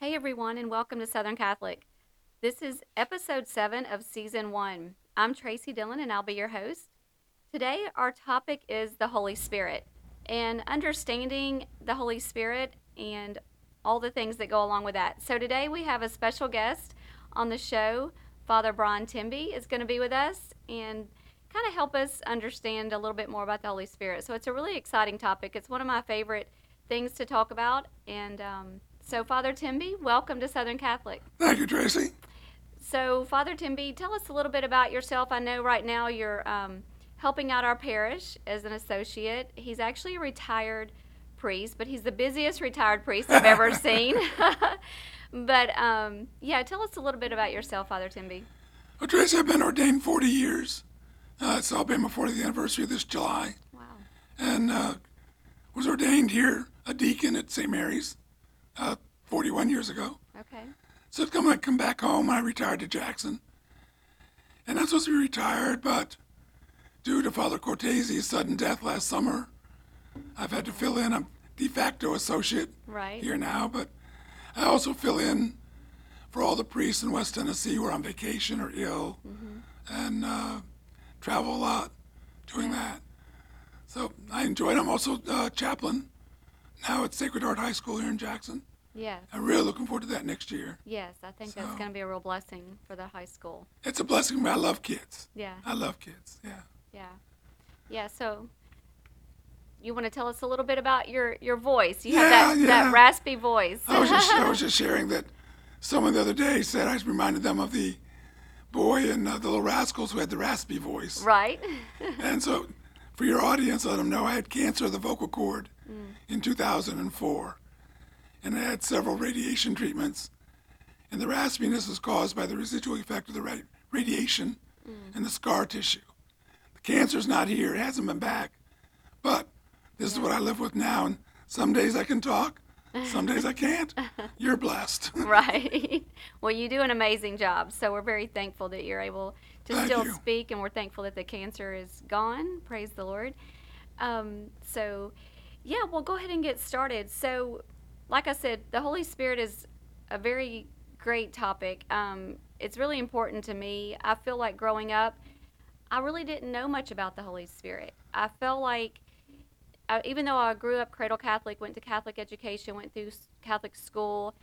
Hey everyone, and welcome to Southern Catholic. This is episode 7 of season 1. I'm Tracy Dillon, and I'll be your host. Today, our topic is the Holy Spirit and understanding the Holy Spirit and all the things that go along with that. So, today we have a special guest on the show. Father Bryan Timby is going to be with us and kind of help us understand a little bit more about the Holy Spirit. So, it's a really exciting topic. It's one of my favorite things to talk about. And um, so, Father Timby, welcome to Southern Catholic. Thank you, Tracy. So, Father Timby, tell us a little bit about yourself. I know right now you're um, helping out our parish as an associate. He's actually a retired priest, but he's the busiest retired priest I've ever seen. but um, yeah, tell us a little bit about yourself, Father Timby. Well, Tracy, I've been ordained 40 years. Uh, it's all been my 40th anniversary this July. Wow. And uh, was ordained here, a deacon at St. Mary's, uh, 41 years ago. Okay. So it's come, I come back home. I retired to Jackson. And I'm supposed to be retired, but due to Father Cortese's sudden death last summer, I've had to fill in. I'm de facto associate Right. here now, but I also fill in for all the priests in West Tennessee who are on vacation or ill and uh, travel a lot doing that. So I enjoy it. I'm also uh, chaplain now at Sacred Heart High School here in Jackson. Yes. I'm really looking forward to that next year. Yes, I think that's So- going to be a real blessing for the high school. It's a blessing. I love kids. Yeah. I love kids. Yeah. Yeah. Yeah. So, you want to tell us a little bit about your your voice? You have Yeah, that yeah. that raspy voice. I was just I was just sharing that someone the other day said I reminded them of the boy and uh, the Little Rascals who had the raspy voice. right. And so, for your audience, let them know I had cancer of the vocal cord in 2004, and I had several radiation treatments. And the raspiness was caused by the residual effect of the ra- radiation and the scar tissue. The cancer's not here; it hasn't been back, but this is what I live with now. And some days I can talk, some days I can't. You're blessed. right. Well, you do an amazing job. So we're very thankful that you're able to Thank still you. speak, and we're thankful that the cancer is gone. Praise the Lord. Um, so, yeah, we'll go ahead and get started. So, like I said, the Holy Spirit is a very great topic. Um, it's really important to me. I feel like growing up, I really didn't know much about the Holy Spirit. I felt like, I, even though I grew up cradle Catholic, went to Catholic education, went through Catholic school,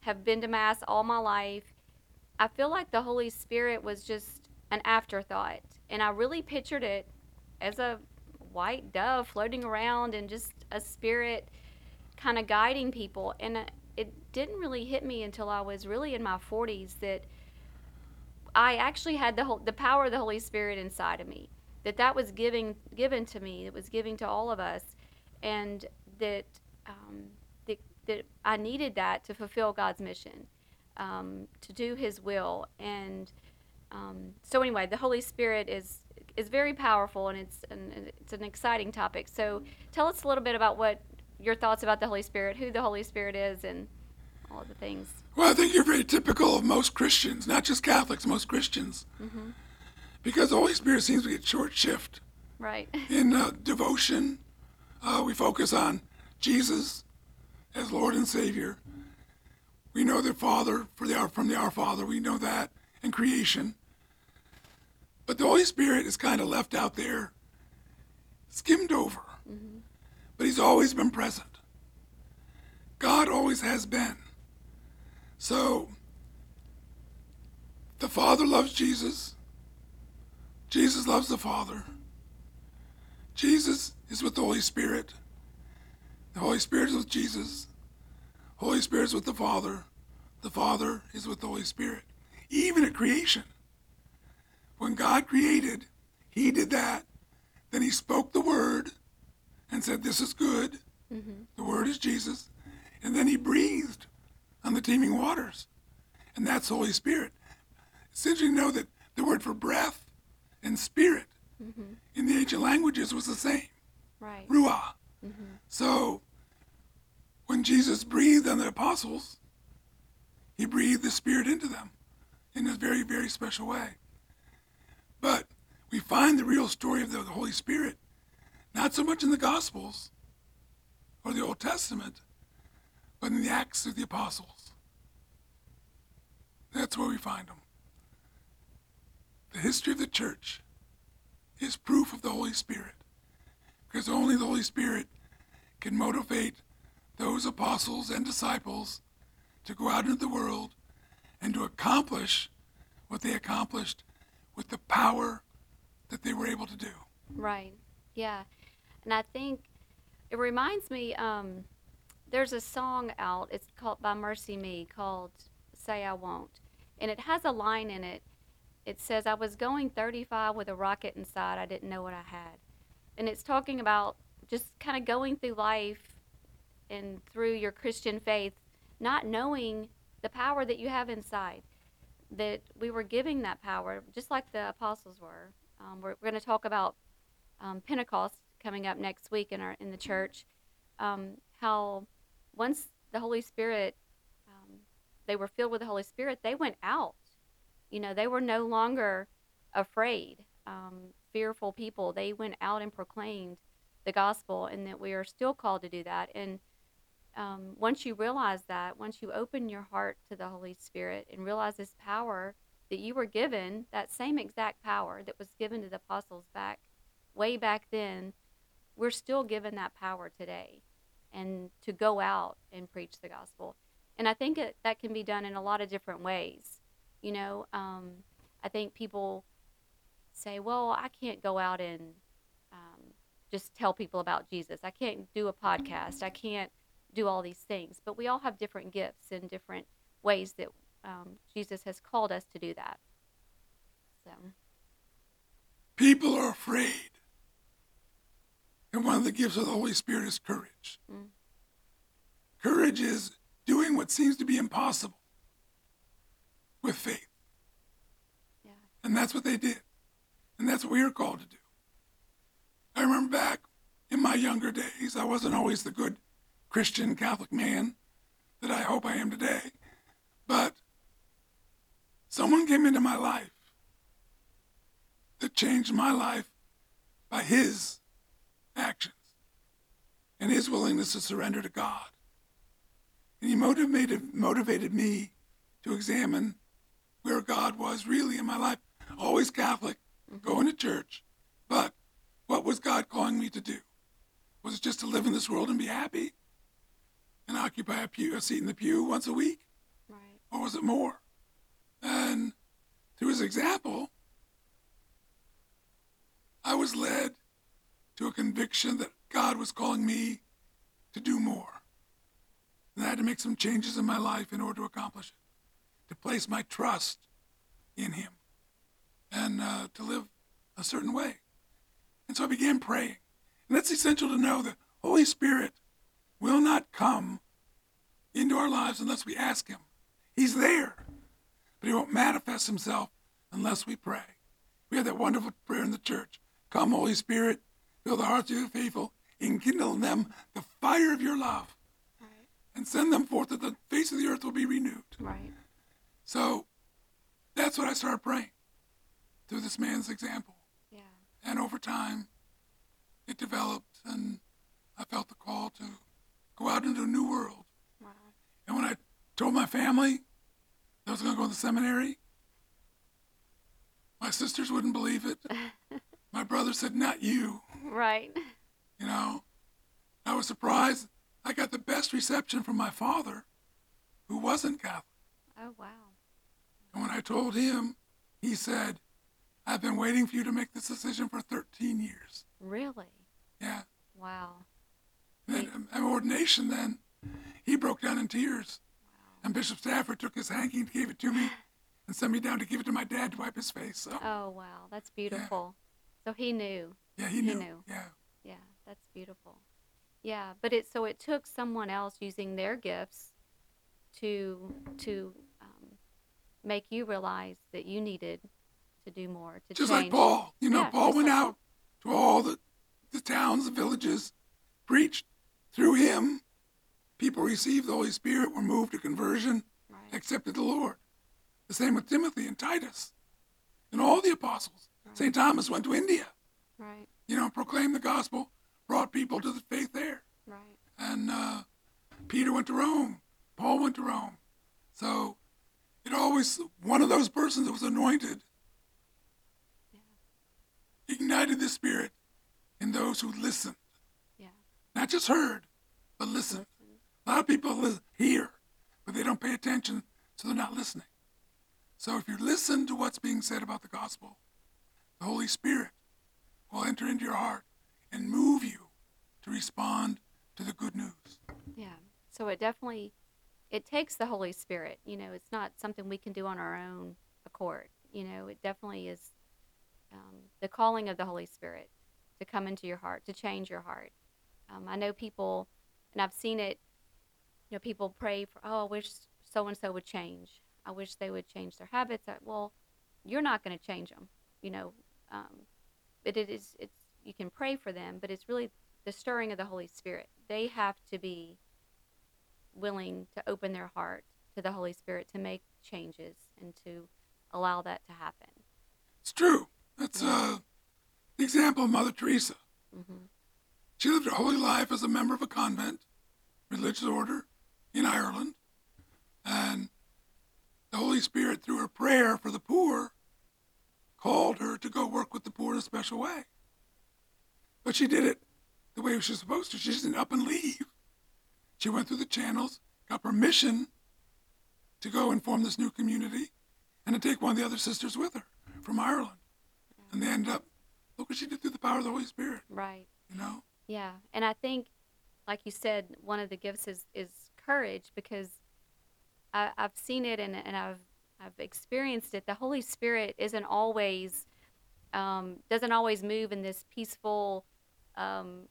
have been to Mass all my life, I feel like the Holy Spirit was just an afterthought. And I really pictured it as a white dove floating around and just a spirit kind of guiding people. And it didn't really hit me until I was really in my 40s that I actually had the whole, the power of the Holy Spirit inside of me. That that was giving given to me. It was giving to all of us, and that um, that, that I needed that to fulfill God's mission, um, to do His will. And um, so anyway, the Holy Spirit is is very powerful, and it's an, it's an exciting topic. So tell us a little bit about what your thoughts about the Holy Spirit, who the Holy Spirit is, and all the things. Well, I think you're very typical of most Christians, not just Catholics, most Christians. Because the Holy Spirit seems to get short shift Right. in uh, devotion. Uh, we focus on Jesus as Lord and Savior. We know the Father for the, from the Our Father. We know that in creation. But the Holy Spirit is kind of left out there, skimmed over. But He's always been present. God always has been. So, the Father loves Jesus. Jesus loves the Father. Jesus is with the Holy Spirit. The Holy Spirit is with Jesus. Holy Spirit is with the Father. The Father is with the Holy Spirit. Even at creation. When God created, He did that. Then He spoke the Word and said, This is good. Mm-hmm. The Word is Jesus. And then He breathed on the teeming waters. And that's Holy Spirit. It's interesting to know that the word for breath and spirit mm-hmm. in the ancient languages was the same, Right. ruah. Mm-hmm. So when Jesus breathed on the apostles, he breathed the Spirit into them in a very, very special way. But we find the real story of the Holy Spirit not so much in the Gospels or the Old Testament, but in the Acts of the Apostles. That's where we find them. The history of the church is proof of the Holy Spirit because only the Holy Spirit can motivate those apostles and disciples to go out into the world and to accomplish what they accomplished with the power that they were able to do. Right. Yeah. And I think it reminds me um there's a song out it's called by MercyMe called Say I Won't. And it has a line in it. It says I was going 35 with a rocket inside. I didn't know what I had. And it's talking about just kind of going through life and through your Christian faith not knowing the power that you have inside. That we were giving that power just like the apostles were. Um, we're, we're going to talk about um, Pentecost coming up next week in our in the church. Um, how once the Holy Spirit, um, they were filled with the Holy Spirit, they went out. You know, they were no longer afraid, um, fearful people. They went out and proclaimed the gospel, and that we are still called to do that. And um, once you realize that, once you open your heart to the Holy Spirit and realize this power that you were given, that same exact power that was given to the apostles back way back then, we're still given that power today and to go out and preach the gospel. And I think it, that can be done in a lot of different ways. You know, um, I think people say, well, I can't go out and um, just tell people about Jesus. I can't do a podcast. I can't do all these things. But we all have different gifts and different ways that um, Jesus has called us to do that. So, People are afraid. And one of the gifts of the Holy Spirit is courage. Mm. Courage is doing what seems to be impossible with faith. yeah. And that's what they did. And that's what we are called to do. I remember back in my younger days, I wasn't always the good Christian Catholic man that I hope I am today. But someone came into my life that changed my life by his actions and his willingness to surrender to God. And he motivated, motivated me to examine where God was really in my life. Always Catholic, mm-hmm. going to church, but what was God calling me to do? Was it just to live in this world and be happy and occupy a, pew, a seat in the pew once a week? Right. Or was it more? And through his example, I was led to a conviction that God was calling me to do more. And I had to make some changes in my life in order to accomplish it, to place my trust in him, and uh, to live a certain way. And so I began praying. And it's essential to know that Holy Spirit will not come into our lives unless we ask him. He's there, but he won't manifest himself unless we pray. We have that wonderful prayer in the church. Come, Holy Spirit, fill the hearts of your faithful, enkindle in them the fire of your love, Right. and send them forth that the face of the earth will be renewed. Right. So that's what I started praying through this man's example. Yeah. And over time, it developed, and I felt the call to go out into a new world. Wow. And when I told my family that I was going to go to the seminary, my sisters wouldn't believe it. my brother said, Not you. Right. You know, I was surprised. I got the best reception from my father, who wasn't Catholic. Oh wow. And when I told him, he said, I've been waiting for you to make this decision for 13 years. Really? Yeah. Wow. And then um, at ordination, then, he broke down in tears. Wow. And Bishop Stafford took his hanky and gave it to me and sent me down to give it to my dad to wipe his face. So, Oh wow. That's beautiful. So he knew. yeah, he he knew. knew. Yeah. Yeah, that's beautiful. Yeah, but it so it took someone else using their gifts to to um, make you realize that you needed to do more to Just change. like Paul. You know, Yeah, Paul went like out to all the, the towns and villages, preached. Through him, people received the Holy Spirit, were moved to conversion, Right. accepted the Lord. The same with Timothy and Titus and all the apostles. St. Thomas went to India, Right. you know, proclaimed the gospel, brought people to the faith there. Right. And uh, Peter went to Rome. Paul went to Rome. So it always one of those persons that was anointed ignited the spirit in those who listened, Yeah. not just heard, but listened. Listen. A lot of people hear, but they don't pay attention, so they're not listening. So if you listen to what's being said about the gospel, the Holy Spirit will enter into your heart and move you to respond to the good news. Yeah. So it definitely it takes the Holy Spirit. You know, it's not something we can do on our own accord. You know, it definitely is um, the calling of the Holy Spirit to come into your heart, to change your heart. Um, I know people, and I've seen it. You know, people pray for, oh, I wish so and so would change. I wish they would change their habits. I, well, you're not going to change them. You know, um, but it is. It's you can pray for them, but it's really the stirring of the Holy Spirit. They have to be willing to open their heart to the Holy Spirit to make changes and to allow that to happen. It's true. That's uh, the example of Mother Teresa. hmm She lived her holy life as a member of a convent, religious order in Ireland, and the Holy Spirit, through her prayer for the poor, called her to go work with the poor in a special way. But she did it the way she was supposed to. She didn't up and leave. She went through the channels, got permission to go and form this new community, and to take one of the other sisters with her from Ireland. And they ended up, look what she did through the power of the Holy Spirit, Right. you know? Yeah. And I think, like you said, one of the gifts is, is courage because I, I've seen it and, and I've, I've experienced it. The Holy Spirit isn't always, um, doesn't always move in this peaceful um,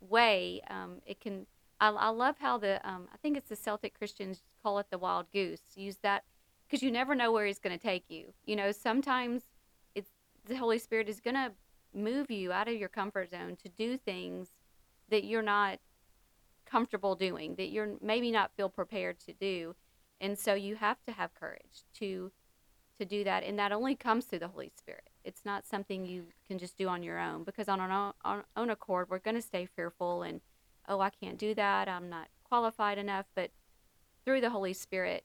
way. Um, it can, I, I love how the, um, I think it's the Celtic Christians call it the wild goose. Use that because you never know where he's going to take you. You know, sometimes it's the Holy Spirit is going to move you out of your comfort zone to do things that you're not comfortable doing, that you're maybe not feel prepared to do. And so you have to have courage to to do that and that only comes through the Holy Spirit. It's not something you can just do on your own because on our own, own accord we're going to stay fearful and oh, I can't do that. I'm not qualified enough, but through the Holy Spirit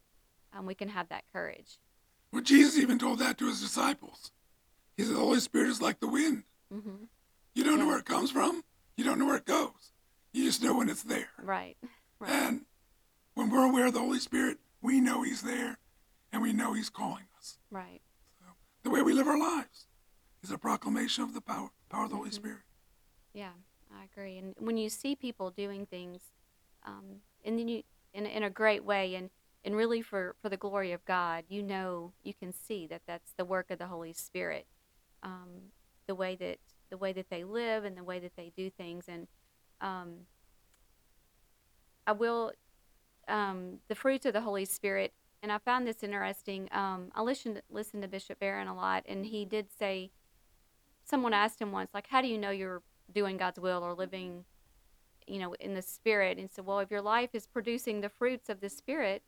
um, we can have that courage. Well, Jesus even told that to his disciples. He said, The Holy Spirit is like the wind. Mhm. You don't know where it comes from, you don't know where it goes. You just know when it's there. Right. Right. And when we're aware of the Holy Spirit, we know He's there and we know He's calling us. Right. The way we live our lives is a proclamation of the power, power of the Holy Mhm. Spirit. Yeah, I agree. And when you see people doing things, um, and then you in in a great way, and and really for for the glory of God, you know, you can see that that's the work of the Holy Spirit. Um, the way that the way that they live and the way that they do things, and um, I will um, the fruits of the Holy Spirit. And I found this interesting. Um, I listened listened to Bishop Barron a lot, and he did say someone asked him once, like, how do you know you're doing God's will or living, you know, in the Spirit? And said, well, if your life is producing the fruits of the Spirit,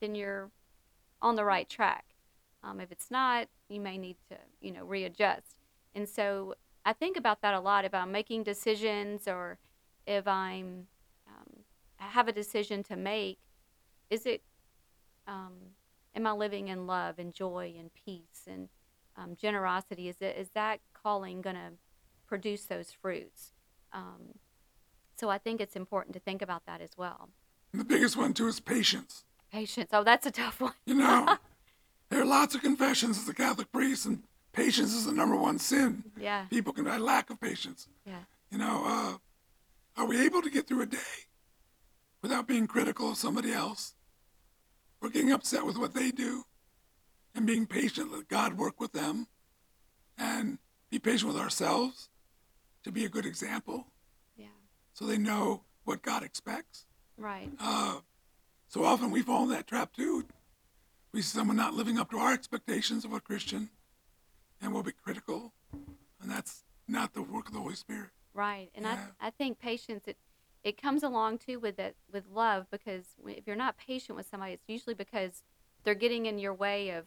then you're on the right track. Um, if it's not, you may need to, you know, readjust. And so I think about that a lot. If I'm making decisions or if I'm um, have a decision to make, is it um, am I living in love and joy and peace and um, generosity? Is it is that calling going to produce those fruits? Um, so I think it's important to think about that as well. And the biggest one, too, is patience. Patience. Oh, that's a tough one. You know, there are lots of confessions as a Catholic priest, and patience is the number one sin. Yeah. People can have lack of patience. Yeah. You know, uh, are we able to get through a day without being critical of somebody else or getting upset with what they do and being patient, let God work with them and be patient with ourselves to be a good example Yeah. so they know what God expects? Right. Uh, so often we fall in that trap too. We see someone not living up to our expectations of a Christian and we'll be critical, and that's not the work of the Holy Spirit. Right. And Yeah. I I think patience it it comes along too with it with love because if you're not patient with somebody, it's usually because they're getting in your way of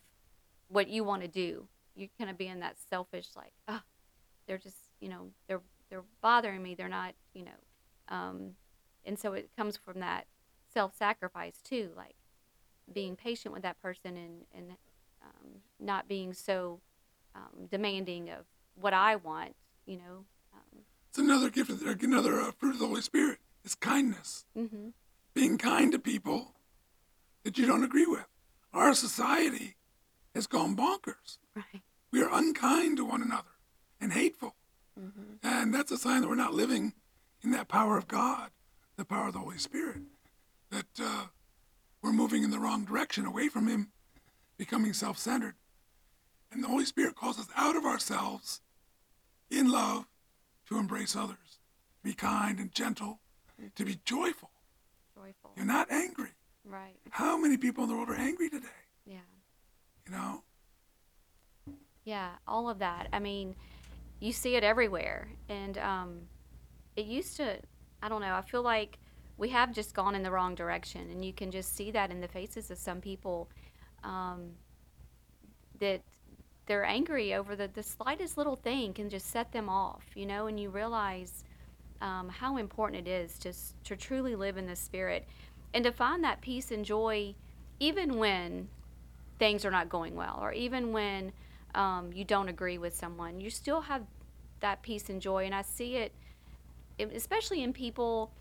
what you want to do. You're kind of being that selfish, like, oh, they're just, you know, they're they're bothering me. They're not, you know, um, and so it comes from that self-sacrifice too. Like, being patient with that person and and um, not being so um, demanding of what I want. You know. It's another gift, of the, another uh, fruit of the Holy Spirit. It's kindness. hmm Being kind to people that you don't agree with. Our society has gone bonkers. Right. We are unkind to one another and hateful. hmm And that's a sign that we're not living in that power of God, the power of the Holy Spirit, that uh, we're moving in the wrong direction, away from Him, becoming self centered. And the Holy Spirit calls us out of ourselves in love to embrace others, to be kind and gentle, to be joyful. Joyful. You're not angry. Right. How many people in the world are angry today? Yeah. You know? Yeah, all of that. I mean, you see it everywhere. And um, it used to, I don't know, I feel like we have just gone in the wrong direction. And you can just see that in the faces of some people um, that they're angry over the, the slightest little thing can just set them off, you know, and you realize um, how important it is just to truly live in the Spirit and to find that peace and joy even when things are not going well or even when um, you don't agree with someone, you still have that peace and joy. And I see it, especially in people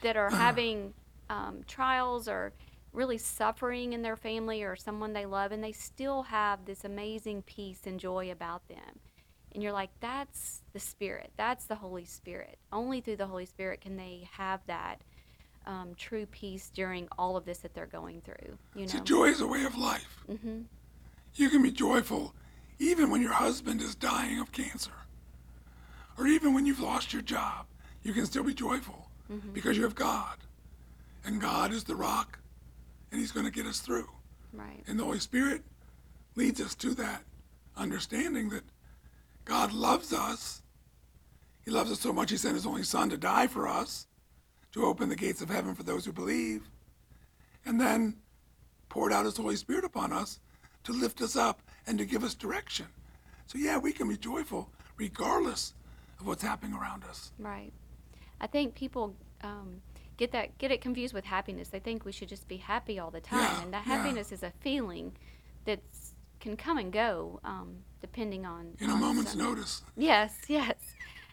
that are having um, trials or really suffering in their family or someone they love, and they still have this amazing peace and joy about them. And you're like, that's the Spirit. That's the Holy Spirit. Only through the Holy Spirit can they have that um, true peace during all of this that they're going through. You See, know. joy is a way of life. hmm You can be joyful even when your husband is dying of cancer, or even when you've lost your job. You can still be joyful because you have God, and God is the rock, and He's going to get us through. Right. And the Holy Spirit leads us to that understanding that God loves us. He loves us so much, He sent His only Son to die for us, to open the gates of heaven for those who believe, and then poured out His Holy Spirit upon us to lift us up and to give us direction. So, yeah, we can be joyful regardless of what's happening around us. Right. I think people um, get that get it confused with happiness. They think we should just be happy all the time, Yeah, and that yeah. happiness is a feeling that can come and go um, depending on In a moment's some- notice. Yes, yes.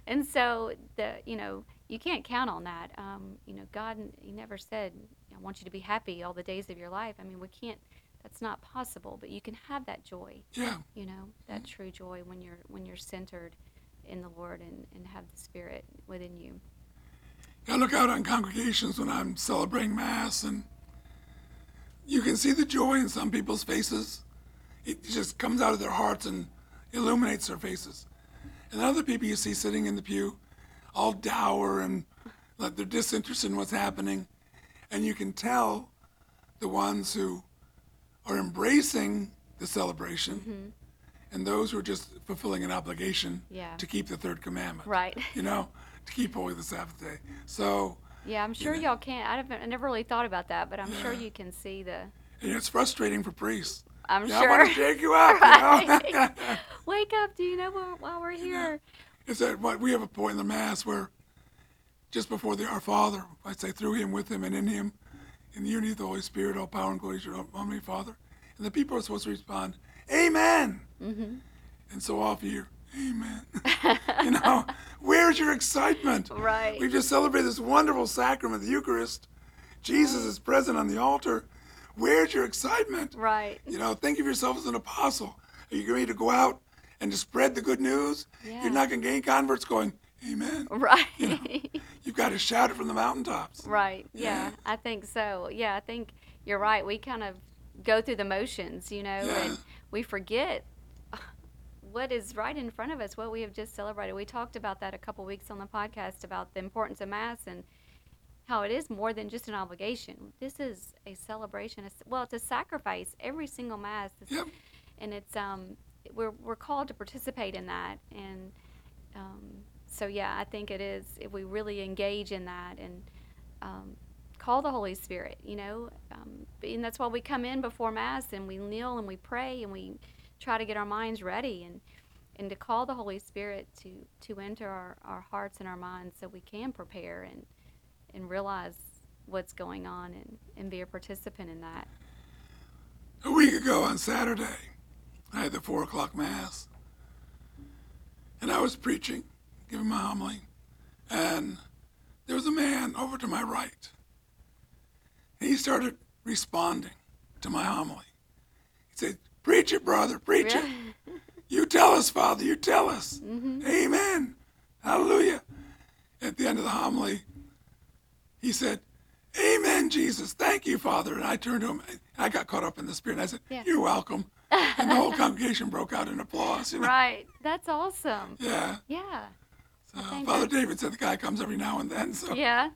And so the you know you can't count on that. Um, you know, God He never said I want you to be happy all the days of your life. I mean, we can't. That's not possible. But you can have that joy. Yeah. You know, that true joy when you're when you're centered in the Lord and, and have the Spirit within you. I look out on congregations when I'm celebrating Mass, and you can see the joy in some people's faces. It just comes out of their hearts and illuminates their faces. And other people you see sitting in the pew, all dour and like they're disinterested in what's happening. And you can tell the ones who are embracing the celebration mm-hmm. and those who are just fulfilling an obligation Yeah. to keep the third commandment Right. you know, to keep holy the Sabbath day. So, Yeah, I'm sure y'all can't. I, haven't, I never really thought about that, but I'm sure you can see the. and it's frustrating for priests. I'm Yeah, I want to shake you up, you know. Wake up! Do you know wh- while we're here? it's that what we have a point in the mass where just before the Our Father, I say through Him, with Him, and in Him, in the unity of the Holy Spirit, all power and glory to your Almighty Father, and the people are supposed to respond, Amen. Mm-hmm. And so off you Amen. you know, where's your excitement? Right. We've just celebrated this wonderful sacrament, the Eucharist. Jesus is present on the altar. Where's your excitement? Right. You know, think of yourself as an apostle. Are you ready to go out and to spread the good news? Yeah. You're not going to gain converts going, Amen. Right. You've got to shout it from the mountaintops. right. Yeah, Yeah. I think so. Yeah, I think you're right. We kind of go through the motions, you know, Yeah. and we forget what is right in front of us, what we have just celebrated. We talked about that a couple weeks on the podcast about the importance of Mass and how it is more than just an obligation. This is a celebration. Well, it's a sacrifice. Every single Mass is Yep. and it's um we're we're called to participate in that and um, so yeah i think it is if we really engage in that and um, call the holy spirit you know um, and that's why we come in before mass and we kneel and we pray and we try to get our minds ready and and to call the holy spirit to to enter our, our hearts and our minds so we can prepare and and realize what's going on and and be a participant in that a week ago on Saturday, I had the four o'clock mass, and I was preaching, giving my homily, and there was a man over to my right. And he started responding to my homily. He said, Preach it, brother, preach it. You tell us, Father, you tell us. Amen. Hallelujah. At the end of the homily, he said, Amen, Jesus. Thank you, Father. And I turned to him. I got caught up in the spirit. And I said, Yeah. You're welcome. And the whole congregation broke out in applause. You know? Right. That's awesome. Yeah. Yeah. So Father that's- David said the guy comes every now and then. So Yeah.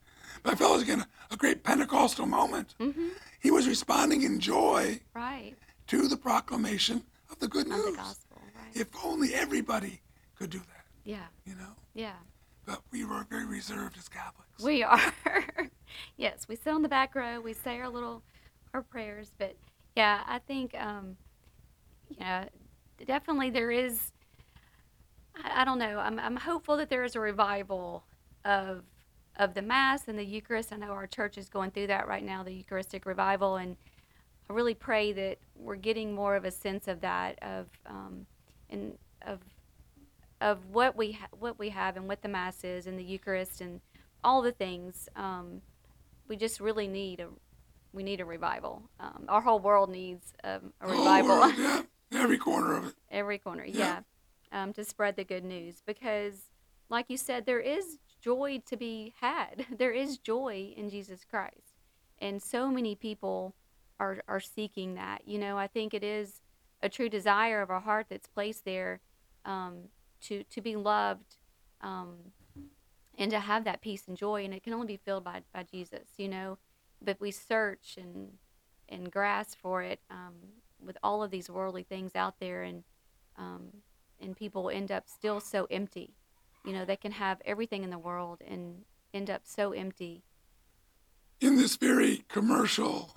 I felt again a great Pentecostal moment. Mm-hmm. He was responding in joy Right. To the proclamation of the good Of news. the gospel. Right. If only everybody could do that, Yeah. you know. Yeah. But we were very reserved as Catholics. We are. yes, we sit on the back row. We say our little our prayers, but yeah, I think um, yeah, definitely there is. I, I don't know. I'm I'm hopeful that there is a revival of of the Mass and the Eucharist. I know our church is going through that right now, the Eucharistic revival, and I really pray that we're getting more of a sense of that of um, and of of what we ha- what we have and what the Mass is and the Eucharist and all the things. Um, we just really need a we need a revival. Um, our whole world needs um, a revival. world, yeah, every corner of it. Every corner, Yeah. yeah, um, to spread the good news because, like you said, there is joy to be had. There is joy in Jesus Christ, and so many people are are seeking that. You know, I think it is a true desire of our heart that's placed there um, to to be loved. Um, and to have that peace and joy, and it can only be filled by, by Jesus, you know. But we search and and grasp for it um, with all of these worldly things out there, and um, and people end up still so empty. You know, they can have everything in the world and end up so empty. In this very commercial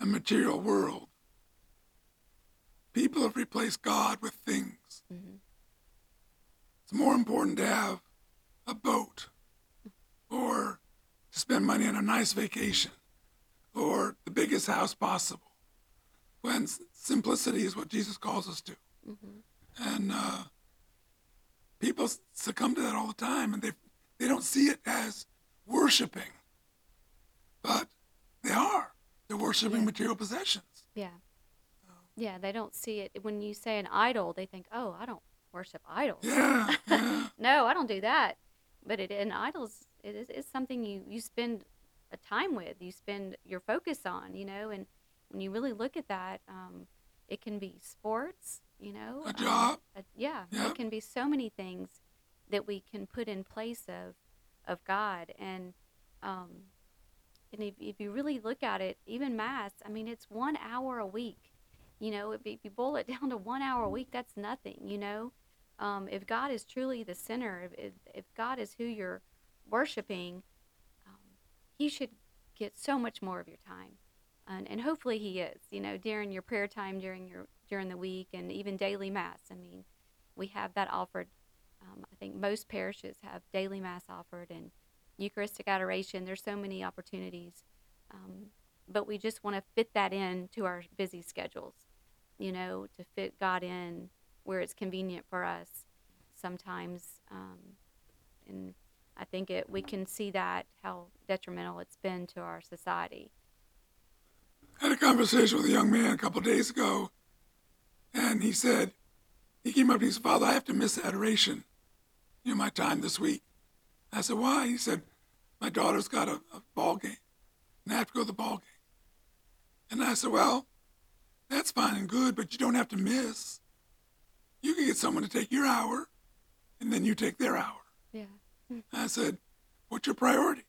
and material world, people have replaced God with things. Mhm. It's more important to have a boat or to spend money on a nice vacation or the biggest house possible when s- simplicity is what Jesus calls us to. Mhm. And uh, people succumb to that all the time and they, they don't see it as worshiping, but they are. They're worshiping Yeah. material possessions. Yeah, yeah. They don't see it when you say an idol. They think, "Oh, I don't worship idols." Yeah, yeah. no, I don't do that. But it an idol's it is it's something you you spend a time with. You spend your focus on. You know, and when you really look at that, um, it can be sports. You know, A um, job. a- yeah, Yep. it can be so many things that we can put in place of of God and. Um, and if, if you really look at it, even mass, I mean, it's one hour a week. You know, if, you boil it down to one hour a week, that's nothing. You know, um, if God is truly the center, if, if, if God is who you're worshiping, um, He should get so much more of your time, and, and hopefully He is. You know, during your prayer time, during your during the week, and even daily mass. I mean, we have that offered. Um, I think most parishes have daily mass offered and Eucharistic adoration. There's so many opportunities, um, but we just want to fit that in to our busy schedules. You know, to fit God in where it's convenient for us. Sometimes, um, and I think it we can see that how detrimental it's been to our society. I had a conversation with a young man a couple days ago, and he said, he came up to me said, Father, I have to miss adoration, you know, my time this week. I said, why? He said, my daughter's got a, a ball game, and I have to go to the ball game. And I said, well, that's fine and good, but you don't have to miss. You can get someone to take your hour, and then you take their hour. Yeah. I said, What's your priority?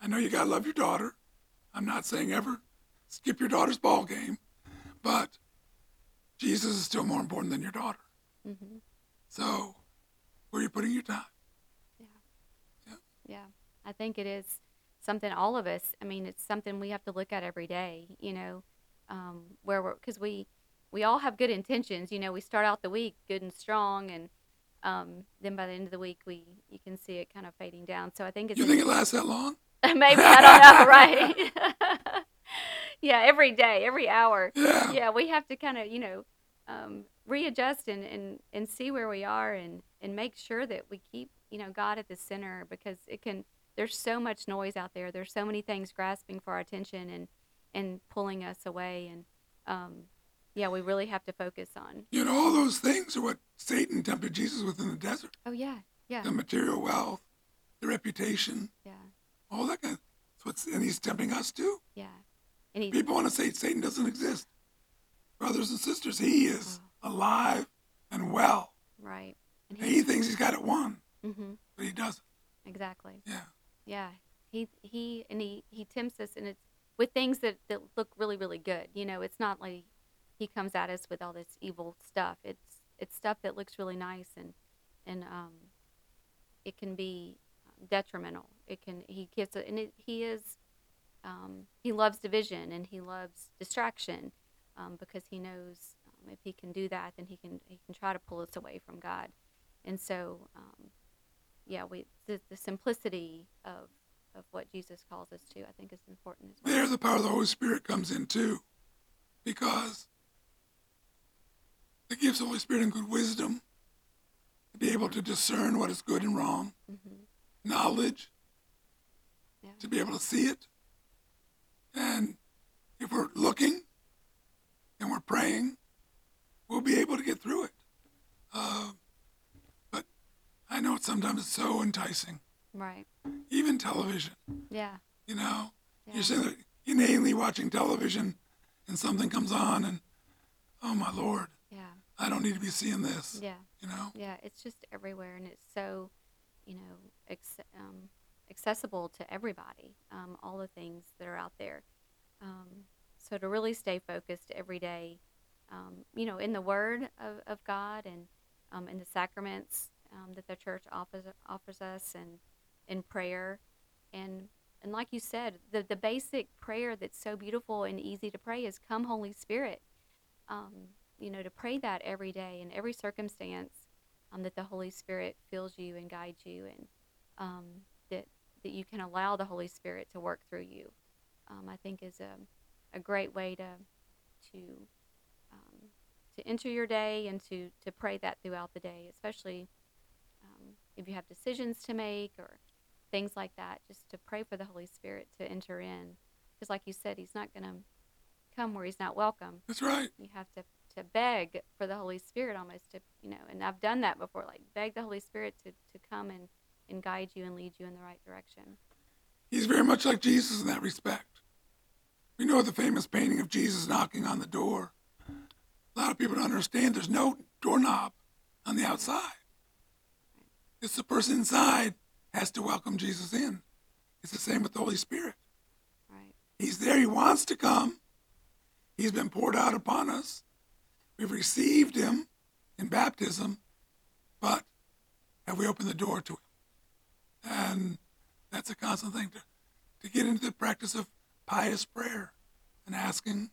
I know you got to love your daughter. I'm not saying ever skip your daughter's ball game, but Jesus is still more important than your daughter. Mm-hmm. So, where are you putting your time? Yeah, I think it is something all of us. I mean, it's something we have to look at every day. You know, um, where we're because we we all have good intentions. You know, we start out the week good and strong, and um, then by the end of the week, we you can see it kind of fading down. So I think it's You think it lasts that long? maybe I don't know, right? yeah, every day, every hour. Yeah. Yeah, we have to kind of, you know, um, readjust and, and, and see where we are and, and make sure that we keep, you know, God at the center because it can, there's so much noise out there. There's so many things grasping for our attention and, and pulling us away. And, um, yeah, we really have to focus on. You know, all those things are what Satan tempted Jesus with in the desert Oh, yeah, yeah, the material wealth, the reputation, yeah, all that kind of what's, and he's tempting us too. yeah. And he, People want to say Satan doesn't exist. Brothers and sisters, he is alive and well. right. And And he thinks he's got it won, mm-hmm, but he doesn't. exactly. Yeah. Yeah, he he and he he tempts us, and it's with things that that look really really good. You know, it's not like he comes at us with all this evil stuff. It's it's stuff that looks really nice, and and um, it can be detrimental. It can he gets it, and it, he is um, he loves division and he loves distraction um, because he knows um, if he can do that, then he can he can try to pull us away from God, and so. Yeah, we the, the simplicity of of what Jesus calls us to, I think, is important as well. There, the power of the Holy Spirit comes in too, because it gives the Holy Spirit and good wisdom to be able to discern what is good and wrong, hmm knowledge Yeah, to be able to see it. And if we're looking and we're praying, we'll be able to get through it. Uh, I know it sometimes it's so enticing, right. even television. Yeah, You know, yeah, you're sitting there inanely watching television, and something comes on, and oh my lord, yeah, I don't need to be seeing this. yeah, You know, yeah. It's just everywhere, and it's so, you know, ex- um, accessible to everybody. Um, all the things that are out there. Um, so to really stay focused every day, um, you know, in the Word of, of God and um, in the sacraments um, that the church offers offers us, and in prayer, and and like you said, the the basic prayer that's so beautiful and easy to pray is "Come, Holy Spirit." Um, you know, to pray that every day in every circumstance, um, that the Holy Spirit fills you and guides you, and um, that that you can allow the Holy Spirit to work through you. Um, I think is a a great way to to um, to enter your day and to to pray that throughout the day, especially if you have decisions to make or things like that. Just to pray for the Holy Spirit to enter in, because like you said, He's not going to come where He's not welcome that's right. you have to to beg for the Holy Spirit almost to you know, and I've done that before, like beg the Holy Spirit to, to come and, and guide you and lead you in the right direction. He's very much like Jesus in that respect. We know the famous painting of Jesus knocking on the door. A lot of people don't understand there's no doorknob on the outside. It's the person inside has to welcome Jesus in. It's the same with the Holy Spirit. Right. He's there. He wants to come. He's been poured out upon us. We've received him in baptism, but have we opened the door to him? And that's a constant thing to, to get into the practice of pious prayer and asking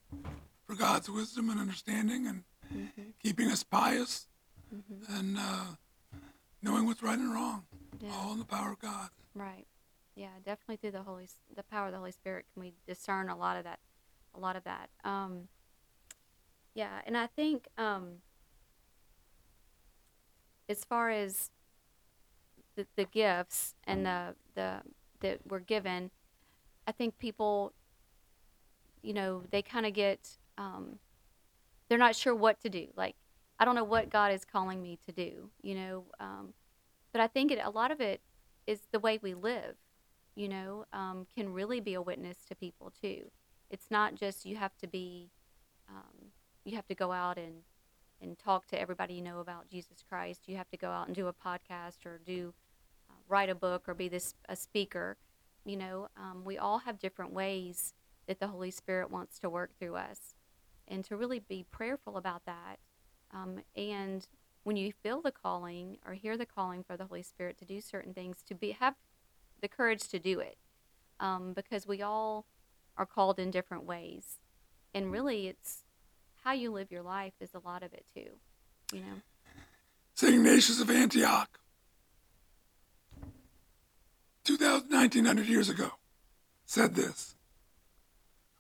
for God's wisdom and understanding and Mm-hmm. keeping us pious Mm-hmm. and uh, knowing what's right and wrong, Yeah. all in the power of God. Right. Yeah, definitely through the Holy the power of the Holy Spirit can we discern a lot of that a lot of that. Um yeah, and I think um as far as the, the gifts and the the that we're given, I think people you know, they kind of get um they're not sure what to do. Like I don't know what God is calling me to do, you know. Um but I think it, a lot of it is the way we live, you know, um, can really be a witness to people too. It's not just you have to be, um, you have to go out and, and talk to everybody you know about Jesus Christ. You have to go out and do a podcast or do, uh, write a book or be this a speaker. You know, um, we all have different ways that the Holy Spirit wants to work through us, and to really be prayerful about that. Um, and when you feel the calling or hear the calling for the Holy Spirit to do certain things, to be have the courage to do it, um, because we all are called in different ways, and really, it's how you live your life is a lot of it too. You know. St. Ignatius of Antioch, 2,000, 1900 years ago, said this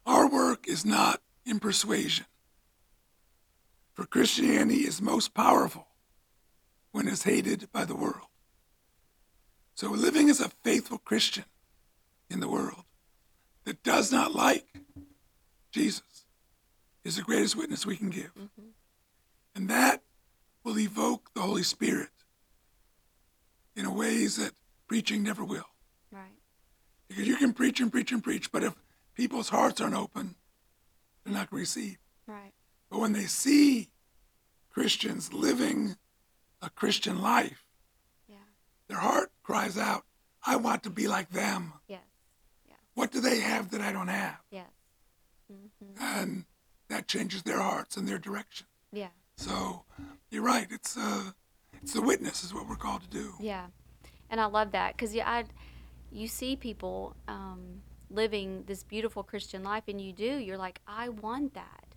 Our work is not in persuasion, for Christianity is most powerful when it's hated by the world. So, living as a faithful Christian in the world that does not like Jesus is the greatest witness we can give. Mm-hmm. And that will evoke the Holy Spirit in ways that preaching never will. Right. Because you can preach and preach and preach, but if people's hearts aren't open, they're not going to receive. Right. But when they see Christians living a Christian life, Yeah. their heart cries out, I want to be like them. Yes. What do they have that I don't have? Yes. hmm And that changes their hearts and their direction. Yeah. So you're right. It's uh, it's the witness is what we're called to do. Yeah, and I love that because yeah, I, you see people um, living this beautiful Christian life, and you do. You're like, I want that.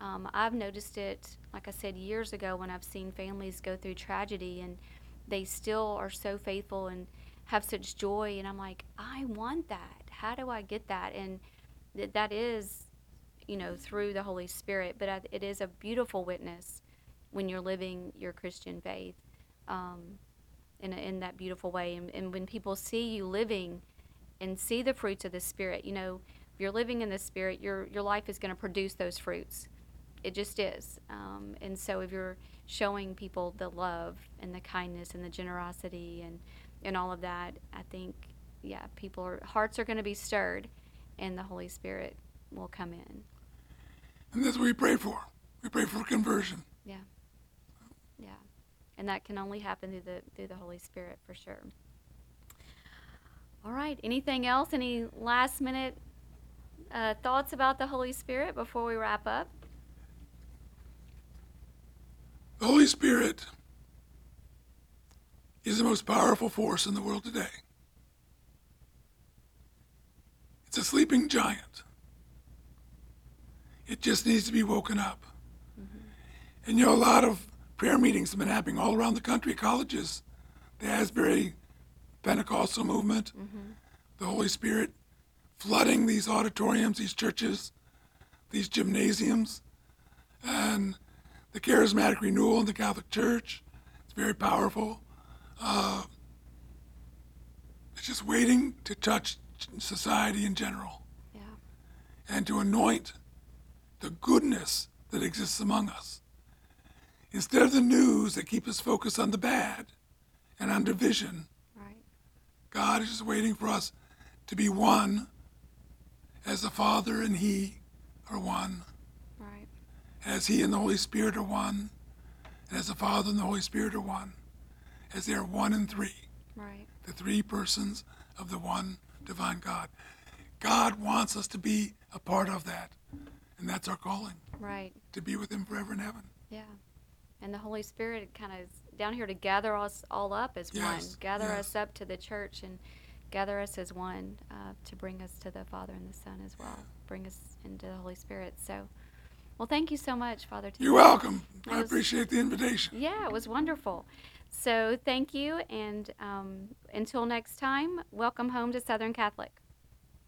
Um, I've noticed it, like I said, years ago when I've seen families go through tragedy, and they still are so faithful and have such joy, and I'm like, I want that. How do I get that? And th- that is, you know, through the Holy Spirit. But I, it is a beautiful witness when you're living your Christian faith. Um, in, a, in that beautiful way. And, and when people see you living and see the fruits of the Spirit, you know, if you're living in the Spirit, your, your life is going to produce those fruits. It just is. Um, and so if you're showing people the love and the kindness and the generosity and, and all of that, I think, yeah, people are, hearts are going to be stirred and the Holy Spirit will come in. And that's what we pray for. We pray for conversion. Yeah. Yeah. And that can only happen through the through the Holy Spirit for sure. All right. Anything else? Any last minute uh, thoughts about the Holy Spirit before we wrap up? The Holy Spirit is the most powerful force in the world today. It's a sleeping giant. It just needs to be woken up. Mm-hmm. And you know, a lot of prayer meetings have been happening all around the country, colleges, the Asbury Pentecostal movement, mm-hmm. the Holy Spirit flooding these auditoriums, these churches, these gymnasiums, and the charismatic renewal in the Catholic Church. It's very powerful. Uh, it's just waiting to touch society in general Yeah. and to anoint the goodness that exists among us. Instead of the news that keep us focused on the bad and on division, Right. God is just waiting for us to be one as the Father and He are one. As He and the Holy Spirit are one, and as the Father and the Holy Spirit are one, as they are one in three, Right. the three persons of the one divine God. God wants us to be a part of that, and that's our calling Right. to be with Him forever in heaven. Yeah. And the Holy Spirit kind of is down here to gather us all up as Yes, one, gather yes. us up to the church and gather us as one uh, to bring us to the Father and the Son as well, bring us into the Holy Spirit. So, well, thank you so much, Father. Tim. You're welcome. I Yes. appreciate the invitation. Yeah, it was wonderful. So, thank you. And um, until next time, welcome home to Southern Catholic.